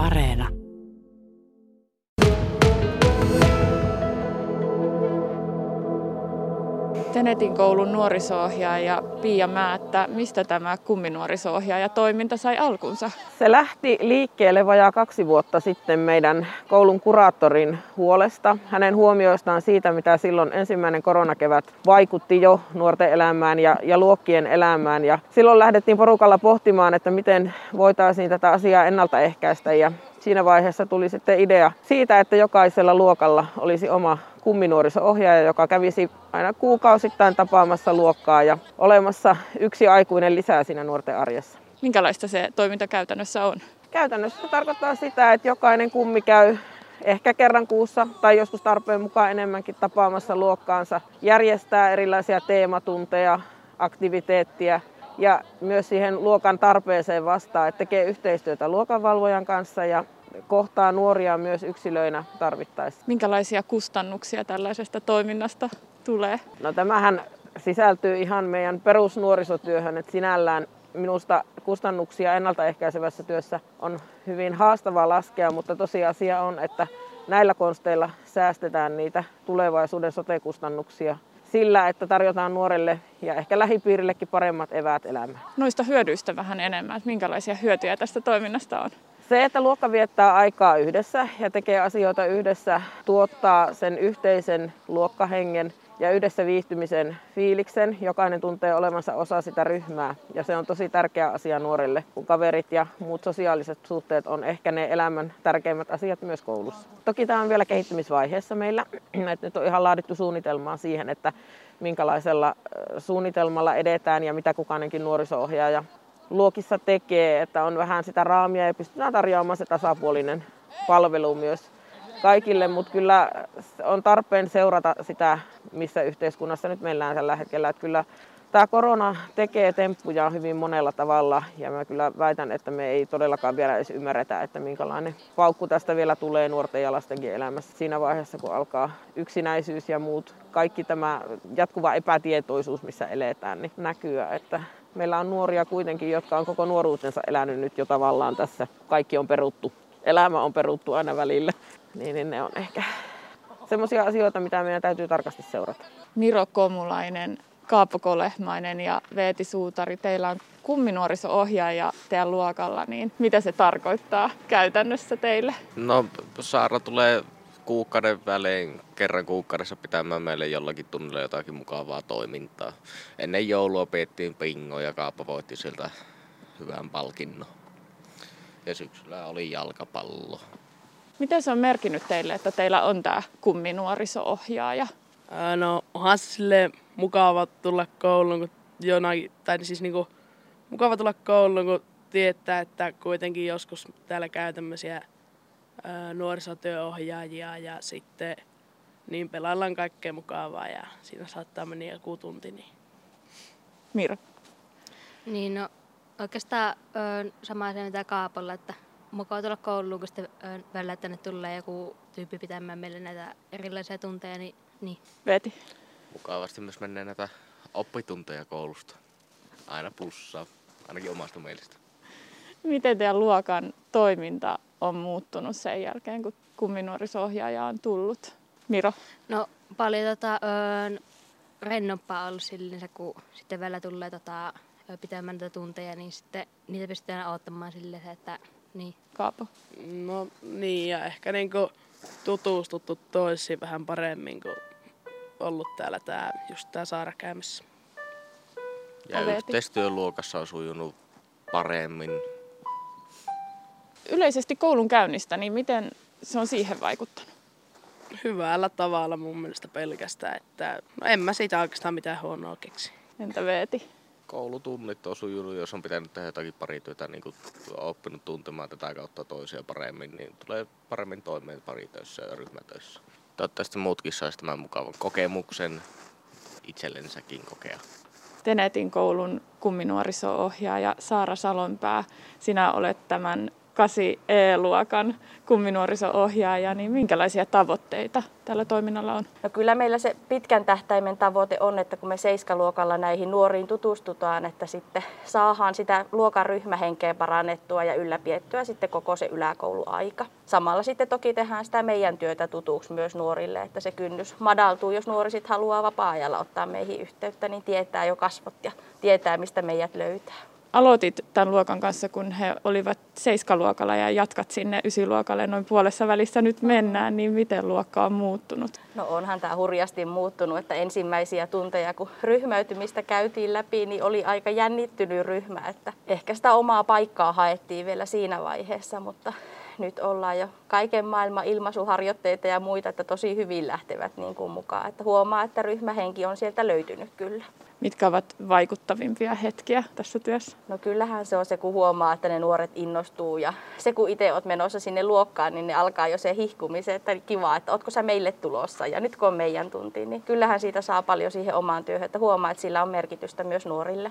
Areena. Tenetin koulun nuoriso-ohjaaja Pia Määttä. Mistä tämä kumminuoriso-ohjaaja toiminta sai alkunsa? Se lähti liikkeelle vajaa kaksi vuotta sitten meidän koulun kuraattorin huolesta. Hänen huomioistaan siitä, mitä silloin ensimmäinen koronakevät vaikutti jo nuorten elämään ja, ja luokkien elämään. Ja silloin lähdettiin porukalla pohtimaan, että miten voitaisiin tätä asiaa ennaltaehkäistä. Ja siinä vaiheessa tuli sitten idea siitä, että jokaisella luokalla olisi oma kumminuoriso-ohjaaja, joka kävisi aina kuukausittain tapaamassa luokkaa ja olemassa yksi aikuinen lisää siinä nuorten arjessa. Minkälaista se toiminta käytännössä on? Käytännössä se tarkoittaa sitä, että jokainen kummi käy ehkä kerran kuussa tai joskus tarpeen mukaan enemmänkin tapaamassa luokkaansa, järjestää erilaisia teematunteja, aktiviteettia ja myös siihen luokan tarpeeseen vastaa, että tekee yhteistyötä luokanvalvojan kanssa ja kohtaa nuoria myös yksilöinä tarvittaessa. Minkälaisia kustannuksia tällaisesta toiminnasta tulee? No tämähän sisältyy ihan meidän perusnuorisotyöhön, että sinällään minusta kustannuksia ennaltaehkäisevässä työssä on hyvin haastavaa laskea, mutta tosiasia on, että näillä konsteilla säästetään niitä tulevaisuuden sote-kustannuksia sillä, että tarjotaan nuorelle ja ehkä lähipiirillekin paremmat eväät elämään. Noista hyödyistä vähän enemmän, että minkälaisia hyötyjä tästä toiminnasta on? Se, että luokka viettää aikaa yhdessä ja tekee asioita yhdessä, tuottaa sen yhteisen luokkahengen ja yhdessä viihtymisen fiiliksen. Jokainen tuntee olevansa osa sitä ryhmää ja se on tosi tärkeä asia nuorille, kun kaverit ja muut sosiaaliset suhteet on ehkä ne elämän tärkeimmät asiat myös koulussa. Toki tämä on vielä kehittymisvaiheessa meillä, että nyt on ihan laadittu suunnitelmaa siihen, että minkälaisella suunnitelmalla edetään ja mitä kukainenkin nuoriso-ohjaaja luokissa tekee, että on vähän sitä raamia ja pystytään tarjoamaan se tasapuolinen palvelu myös kaikille, mutta kyllä on tarpeen seurata sitä, missä yhteiskunnassa nyt meillä tällä hetkellä. Että kyllä tämä korona tekee temppuja hyvin monella tavalla ja mä kyllä väitän, että me ei todellakaan vielä edes ymmärretä, että minkälainen paukku tästä vielä tulee nuorten ja lastenkin elämässä siinä vaiheessa, kun alkaa yksinäisyys ja muut, kaikki tämä jatkuva epätietoisuus, missä eletään, niin näkyy, että meillä on nuoria kuitenkin, jotka on koko nuoruutensa elänyt nyt jo tavallaan tässä. Kaikki on peruttu. Elämä on peruttu aina välillä. Niin, niin ne on ehkä semmoisia asioita, mitä meidän täytyy tarkasti seurata. Miro Komulainen, Kaapo Kolehmainen ja Veeti Suutari, teillä on kumminuoriso-ohjaaja teidän luokalla, niin mitä se tarkoittaa käytännössä teille? No Saara tulee kuukauden välein kerran kuukaudessa pitämään meille jollakin tunnilla jotakin mukavaa toimintaa. Ennen joulua piettiin pingo ja Kaappa voitti sieltä hyvän palkinnon. Ja syksyllä oli jalkapallo. Miten se on merkinnyt teille, että teillä on tämä kumminuoriso-ohjaaja? No onhan sille mukava tulla kouluun, kun jonain, tai siis niinku, mukava tulla kouluun, kun tietää, että kuitenkin joskus täällä käy tämmöisiä nuorisotyöohjaajia ja sitten niin pelaillaan kaikkea mukavaa ja siinä saattaa mennä joku tunti. Niin. Mira. Niin no oikeastaan ö, sama asia mitä Kaapolla, että mukava tulla kouluun, kun sitten välillä tänne tulee joku tyyppi pitämään meille näitä erilaisia tunteja, niin, niin. Veti. Mukavasti myös menee näitä oppitunteja koulusta. Aina plussaa, ainakin omasta mielestä. Miten teidän luokan toiminta on muuttunut sen jälkeen, kun kumminuorisohjaaja on tullut? Miro? No paljon tota, öö, rennompaa ollut silleen, kun sitten välillä tulee tota, pitämään näitä tunteja, niin sitten niitä pystytään ottamaan silleen, että niin. Kaapo? No niin, ja ehkä niinku tutustuttu toisiin vähän paremmin kuin ollut täällä tää, just tää Saara käymässä. Ja Oveti. yhteistyöluokassa on sujunut paremmin yleisesti koulun käynnistä, niin miten se on siihen vaikuttanut? Hyvällä tavalla mun mielestä pelkästään, että no en mä siitä oikeastaan mitään huonoa keksi. Entä Veeti? Koulutunnit on sujunut, jos on pitänyt tehdä jotakin parityötä, niin kuin oppinut tuntemaan tätä kautta toisia paremmin, niin tulee paremmin toimeen paritöissä ja ryhmätöissä. Toivottavasti muutkin saisi tämän mukavan kokemuksen itsellensäkin kokea. Tenetin koulun kumminuoriso-ohjaaja Saara Salonpää. Sinä olet tämän 8 E-luokan kumminuoriso-ohjaaja, niin minkälaisia tavoitteita tällä toiminnalla on? No kyllä meillä se pitkän tähtäimen tavoite on, että kun me seiskaluokalla näihin nuoriin tutustutaan, että sitten saadaan sitä luokan ryhmähenkeä parannettua ja ylläpiettyä sitten koko se yläkouluaika. Samalla sitten toki tehdään sitä meidän työtä tutuksi myös nuorille, että se kynnys madaltuu, jos nuori sitten haluaa vapaa-ajalla ottaa meihin yhteyttä, niin tietää jo kasvot ja tietää, mistä meidät löytää aloitit tämän luokan kanssa, kun he olivat seiskaluokalla ja jatkat sinne ysiluokalle noin puolessa välissä nyt mennään, niin miten luokka on muuttunut? No onhan tämä hurjasti muuttunut, että ensimmäisiä tunteja kun ryhmäytymistä käytiin läpi, niin oli aika jännittynyt ryhmä, että ehkä sitä omaa paikkaa haettiin vielä siinä vaiheessa, mutta nyt ollaan jo kaiken maailman ilmaisuharjoitteita ja muita, että tosi hyvin lähtevät niin kuin mukaan. Että huomaa, että ryhmähenki on sieltä löytynyt kyllä. Mitkä ovat vaikuttavimpia hetkiä tässä työssä? No kyllähän se on se, kun huomaa, että ne nuoret innostuu ja se, kun itse olet menossa sinne luokkaan, niin ne alkaa jo se hihkumisen, että kiva, että ootko sä meille tulossa ja nyt kun on meidän tunti, niin kyllähän siitä saa paljon siihen omaan työhön, että huomaa, että sillä on merkitystä myös nuorille.